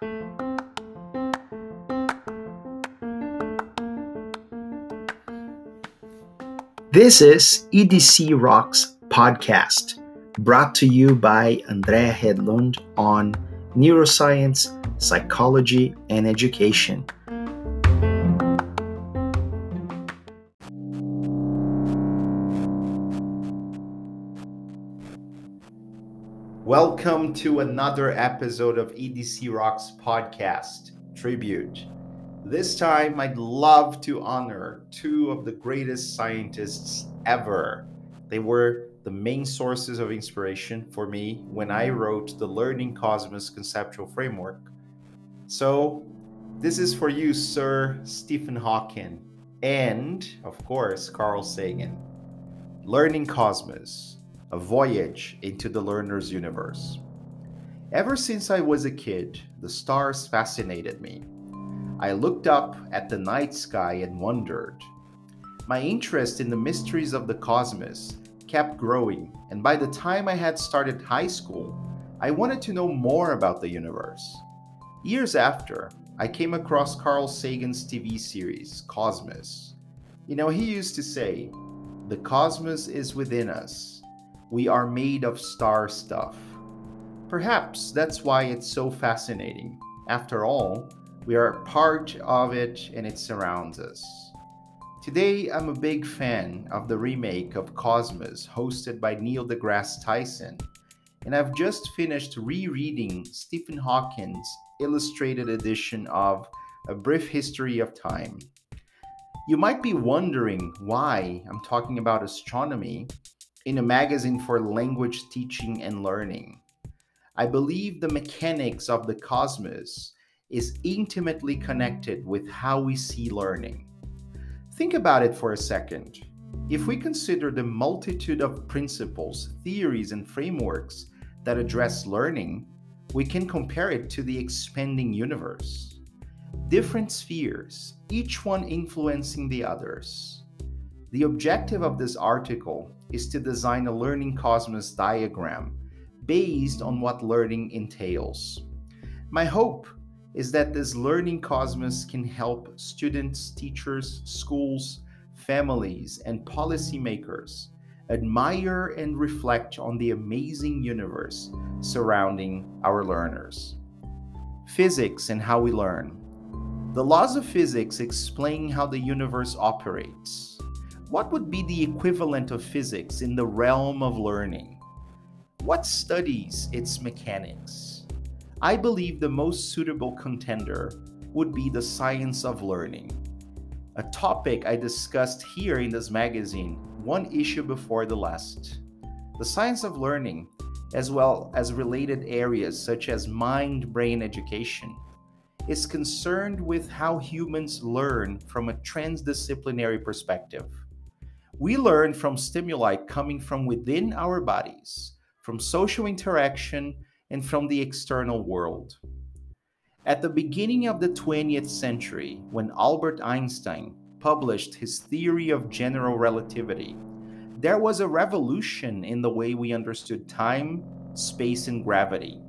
This is EDC Rocks podcast, brought to you by Andrea Hedlund on neuroscience, psychology, and education. Welcome to another episode of EDC Rocks podcast tribute. This time, I'd love to honor two of the greatest scientists ever. They were the main sources of inspiration for me when I wrote the Learning Cosmos conceptual framework. So, this is for you, Sir Stephen Hawking, and, of course, Carl Sagan. Learning Cosmos, a voyage into the learner's universe. Ever since I was a kid, the stars fascinated me. I looked up at the night sky and wondered. My interest in the mysteries of the cosmos kept growing, and by the time I had started high school, I wanted to know more about the universe. Years after, I came across Carl Sagan's TV series, Cosmos. You know, he used to say, The cosmos is within us. We are made of star stuff. Perhaps that's why it's so fascinating. After all, we are part of it and it surrounds us. Today, I'm a big fan of the remake of Cosmos hosted by Neil deGrasse Tyson, and I've just finished rereading Stephen Hawking's illustrated edition of A Brief History of Time. You might be wondering why I'm talking about astronomy in a magazine for language teaching and learning. I believe the mechanics of the cosmos is intimately connected with how we see learning. Think about it for a second. If we consider the multitude of principles, theories, and frameworks that address learning, we can compare it to the expanding universe. Different spheres, each one influencing the others. The objective of this article is to design a learning cosmos diagram based on what learning entails. My hope is that this learning cosmos can help students, teachers, schools, families, and policymakers admire and reflect on the amazing universe surrounding our learners. Physics and how we learn. The laws of physics explain how the universe operates. What would be the equivalent of physics in the realm of learning? What studies its mechanics? I believe the most suitable contender would be the science of learning, a topic I discussed here in this magazine one issue before the last. The science of learning, as well as related areas such as mind brain education, is concerned with how humans learn from a transdisciplinary perspective. We learn from stimuli coming from within our bodies, from social interaction and from the external world. At the beginning of the 20th century, when Albert Einstein published his theory of general relativity, there was a revolution in the way we understood time, space, and gravity.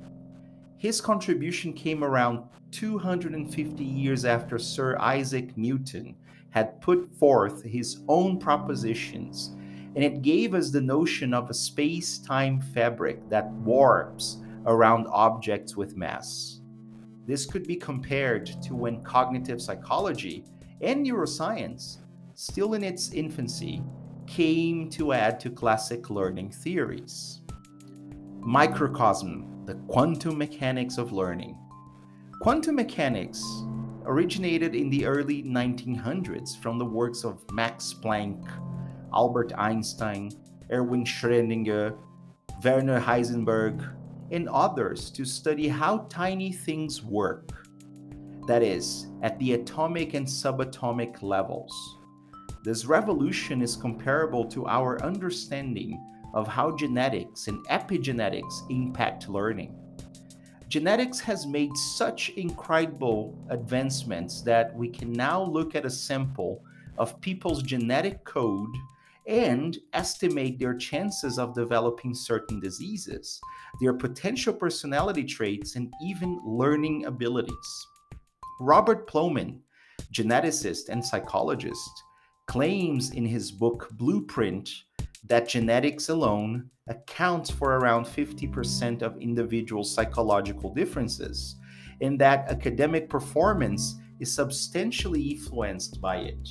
His contribution came around 250 years after Sir Isaac Newton had put forth his own propositions, and it gave us the notion of a space time fabric that warps around objects with mass. This could be compared to when cognitive psychology and neuroscience, still in its infancy, came to add to classic learning theories. Microcosm, the quantum mechanics of learning. Quantum mechanics originated in the early 1900s from the works of Max Planck, Albert Einstein, Erwin Schrödinger, Werner Heisenberg, and others to study how tiny things work. That is, at the atomic and subatomic levels. This revolution is comparable to our understanding of how genetics and epigenetics impact learning. Genetics has made such incredible advancements that we can now look at a sample of people's genetic code and estimate their chances of developing certain diseases, their potential personality traits, and even learning abilities. Robert Plomin, geneticist and psychologist, claims in his book Blueprint that genetics alone accounts for around 50% of individual psychological differences, and that academic performance is substantially influenced by it.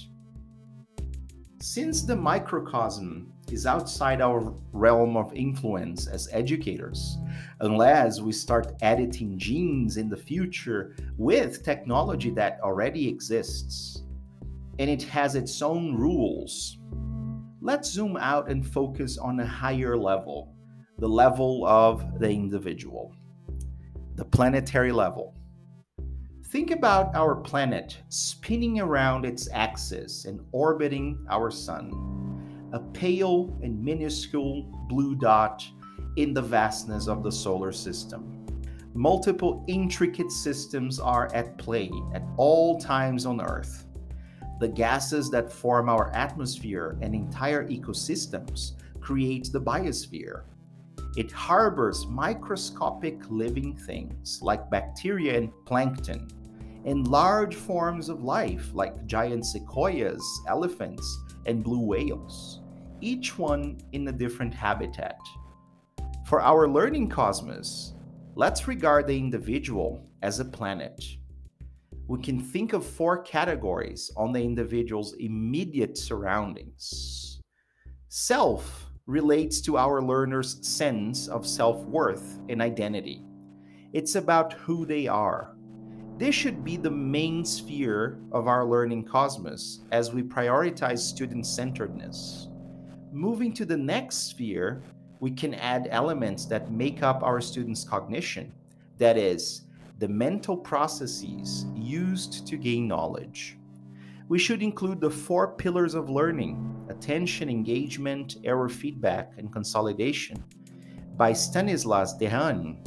Since the microcosm is outside our realm of influence as educators, unless we start editing genes in the future with technology that already exists, and it has its own rules let's zoom out and focus on a higher level the level of the individual, the planetary level. Think about our planet spinning around its axis and orbiting our sun, a pale and minuscule blue dot in the vastness of the solar system. Multiple intricate systems are at play at all times on Earth the gases that form our atmosphere and entire ecosystems create the biosphere. It harbors microscopic living things like bacteria and plankton, and large forms of life like giant sequoias, elephants, and blue whales, each one in a different habitat. For our learning cosmos, let's regard the individual as a planet we can think of four categories on the individual's immediate surroundings. Self relates to our learner's sense of self worth and identity. It's about who they are. This should be the main sphere of our learning cosmos as we prioritize student centeredness. Moving to the next sphere, we can add elements that make up our students' cognition. That is, the mental processes used to gain knowledge. We should include the four pillars of learning attention, engagement, error feedback, and consolidation by Stanislas Dehaene,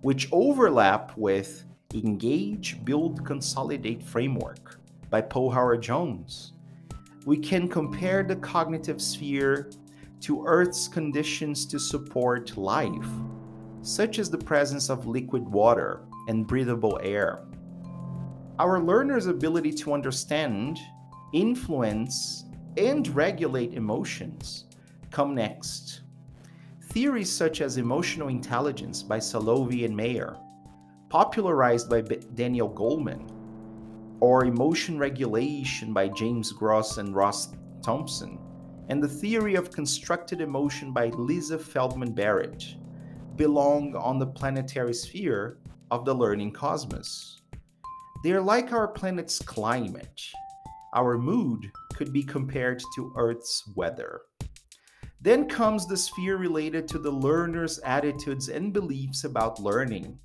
which overlap with Engage, Build, Consolidate Framework by Howard Jones. We can compare the cognitive sphere to Earth's conditions to support life, such as the presence of liquid water, and breathable air. Our learners' ability to understand, influence, and regulate emotions come next. Theories such as emotional intelligence by Salovey and Mayer, popularized by Daniel Goleman, or emotion regulation by James Gross and Ross Thompson, and the theory of constructed emotion by Lisa Feldman Barrett belong on the planetary sphere of the learning cosmos. They are like our planet's climate. Our mood could be compared to Earth's weather. Then comes the sphere related to the learner's attitudes and beliefs about learning.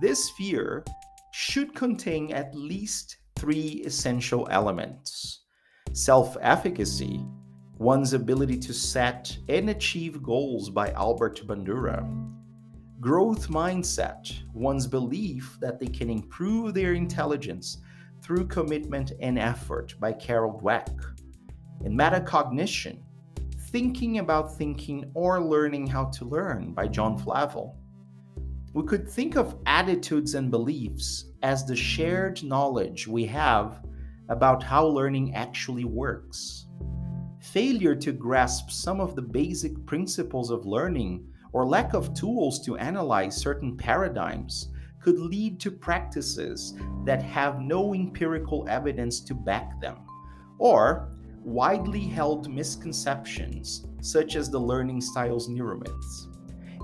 This sphere should contain at least three essential elements self efficacy, one's ability to set and achieve goals by Albert Bandura growth mindset, one's belief that they can improve their intelligence through commitment and effort by Carol Dweck, and metacognition, thinking about thinking or learning how to learn by John Flavell. We could think of attitudes and beliefs as the shared knowledge we have about how learning actually works. Failure to grasp some of the basic principles of learning or lack of tools to analyze certain paradigms could lead to practices that have no empirical evidence to back them, or widely held misconceptions such as the learning styles neuromyths.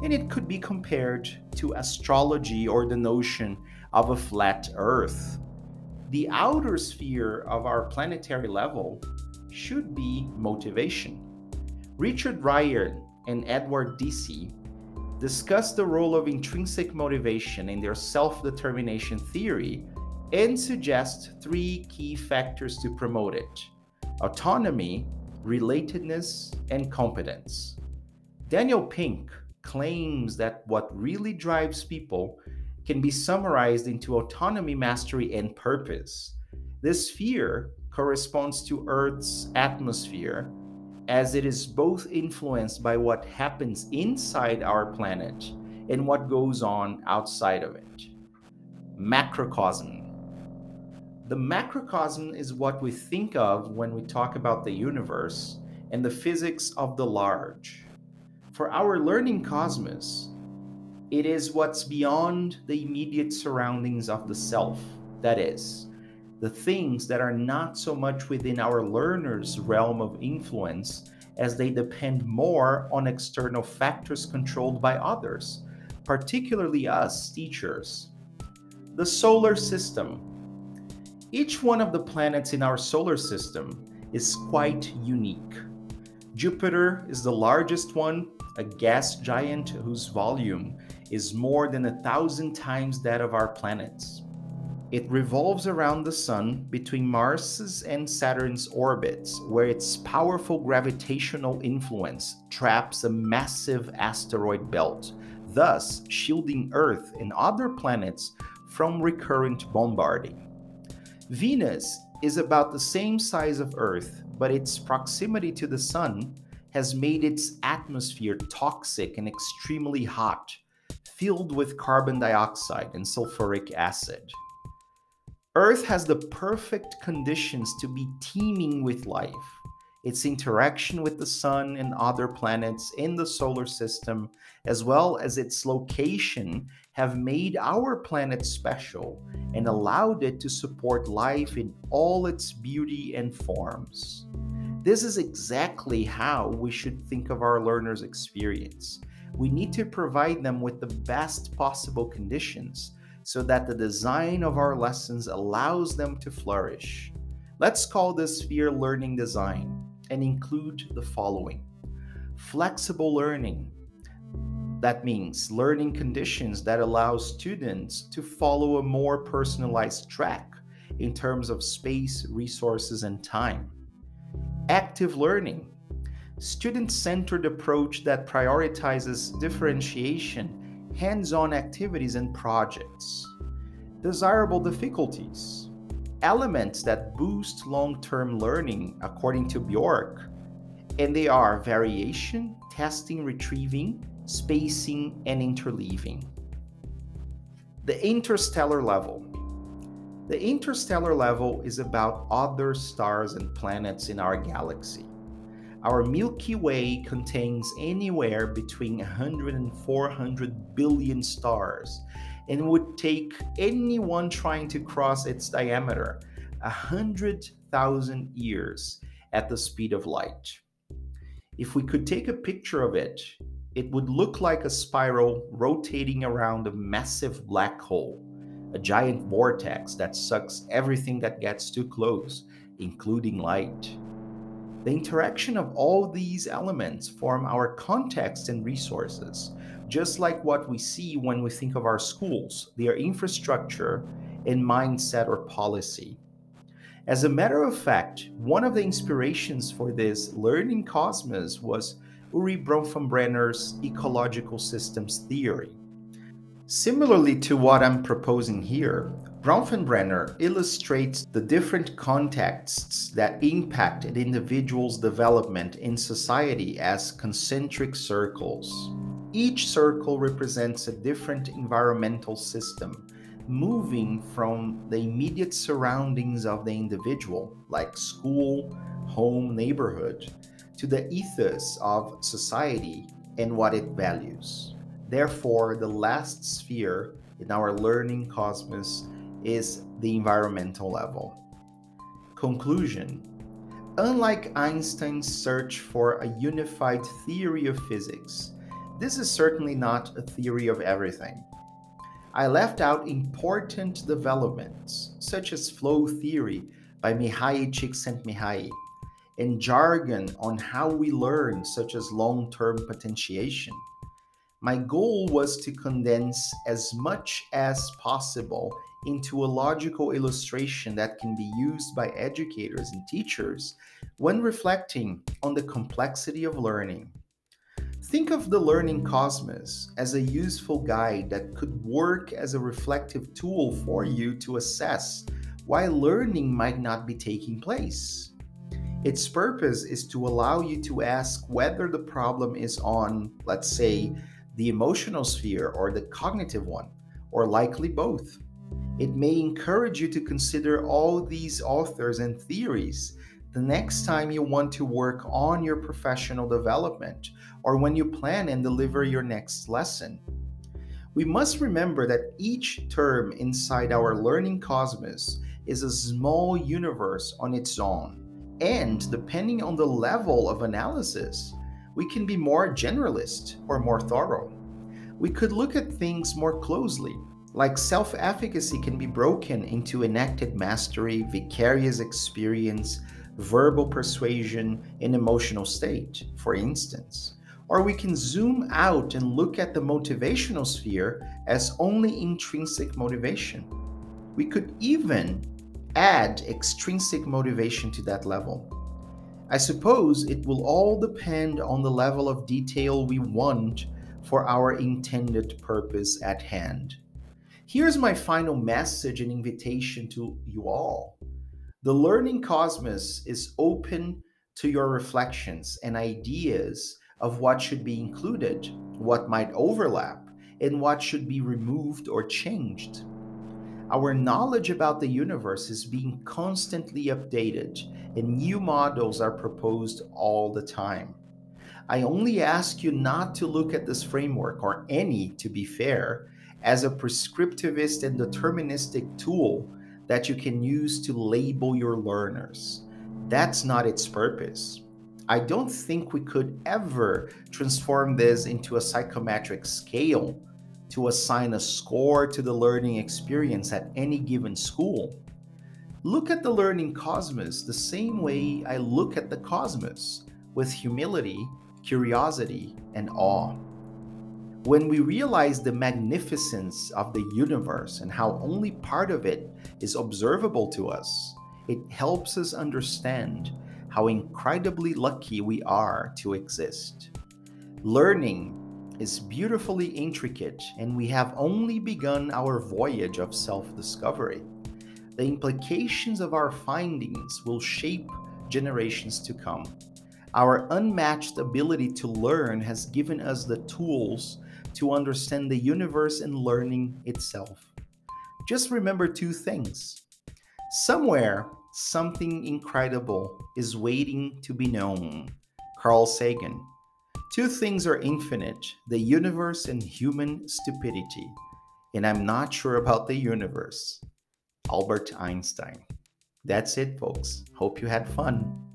And it could be compared to astrology or the notion of a flat earth. The outer sphere of our planetary level should be motivation. Richard Ryan and Edward Deci discuss the role of intrinsic motivation in their self determination theory and suggest three key factors to promote it autonomy, relatedness, and competence. Daniel Pink claims that what really drives people can be summarized into autonomy, mastery, and purpose. This sphere corresponds to Earth's atmosphere as it is both influenced by what happens inside our planet and what goes on outside of it. Macrocosm. The macrocosm is what we think of when we talk about the universe and the physics of the large. For our learning cosmos, it is what's beyond the immediate surroundings of the self, that is, the things that are not so much within our learner's realm of influence as they depend more on external factors controlled by others, particularly us teachers. The solar system. Each one of the planets in our solar system is quite unique. Jupiter is the largest one, a gas giant whose volume is more than a thousand times that of our planets. It revolves around the Sun between Mars's and Saturn's orbits, where its powerful gravitational influence traps a massive asteroid belt, thus shielding Earth and other planets from recurrent bombarding. Venus is about the same size of Earth, but its proximity to the Sun has made its atmosphere toxic and extremely hot, filled with carbon dioxide and sulfuric acid. Earth has the perfect conditions to be teeming with life. Its interaction with the Sun and other planets in the solar system, as well as its location, have made our planet special and allowed it to support life in all its beauty and forms. This is exactly how we should think of our learners' experience we need to provide them with the best possible conditions so that the design of our lessons allows them to flourish. Let's call this sphere learning design and include the following flexible learning. That means learning conditions that allow students to follow a more personalized track in terms of space, resources, and time. Active learning student centered approach that prioritizes differentiation, hands on activities, and projects. Desirable difficulties, elements that boost long term learning, according to Bjork, and they are variation, testing, retrieving, spacing, and interleaving. The interstellar level. The interstellar level is about other stars and planets in our galaxy. Our Milky Way contains anywhere between 100 and 400 billion stars and would take anyone trying to cross its diameter 100,000 years at the speed of light. If we could take a picture of it, it would look like a spiral rotating around a massive black hole, a giant vortex that sucks everything that gets too close, including light. The interaction of all these elements form our context and resources, just like what we see when we think of our schools, their infrastructure and mindset or policy. As a matter of fact, one of the inspirations for this learning cosmos was Urie Bronfenbrenner's ecological systems theory. Similarly to what I'm proposing here, Bronfenbrenner illustrates the different contexts that impact an individual's development in society as concentric circles. Each circle represents a different environmental system, moving from the immediate surroundings of the individual, like school, home, neighborhood, to the ethos of society and what it values. Therefore, the last sphere in our learning cosmos is the environmental level. Conclusion Unlike Einstein's search for a unified theory of physics, this is certainly not a theory of everything. I left out important developments, such as flow theory by Mihaly Csikszentmihalyi, and jargon on how we learn, such as long term potentiation. My goal was to condense as much as possible into a logical illustration that can be used by educators and teachers when reflecting on the complexity of learning. Think of the Learning Cosmos as a useful guide that could work as a reflective tool for you to assess why learning might not be taking place. Its purpose is to allow you to ask whether the problem is on, let's say, the emotional sphere or the cognitive one, or likely both. It may encourage you to consider all these authors and theories the next time you want to work on your professional development or when you plan and deliver your next lesson. We must remember that each term inside our learning cosmos is a small universe on its own. And depending on the level of analysis, we can be more generalist or more thorough. We could look at things more closely, like self efficacy can be broken into enacted mastery, vicarious experience, verbal persuasion, and emotional state, for instance. Or we can zoom out and look at the motivational sphere as only intrinsic motivation. We could even add extrinsic motivation to that level. I suppose it will all depend on the level of detail we want for our intended purpose at hand. Here's my final message and invitation to you all. The learning cosmos is open to your reflections and ideas of what should be included, what might overlap, and what should be removed or changed. Our knowledge about the universe is being constantly updated, and new models are proposed all the time. I only ask you not to look at this framework, or any to be fair, as a prescriptivist and deterministic tool that you can use to label your learners. That's not its purpose. I don't think we could ever transform this into a psychometric scale to assign a score to the learning experience at any given school. Look at the learning cosmos the same way I look at the cosmos with humility, curiosity, and awe. When we realize the magnificence of the universe and how only part of it is observable to us, it helps us understand how incredibly lucky we are to exist. Learning is beautifully intricate, and we have only begun our voyage of self discovery. The implications of our findings will shape generations to come. Our unmatched ability to learn has given us the tools to understand the universe and learning itself. Just remember two things. Somewhere, something incredible is waiting to be known. Carl Sagan. Two things are infinite the universe and human stupidity. And I'm not sure about the universe. Albert Einstein. That's it, folks. Hope you had fun.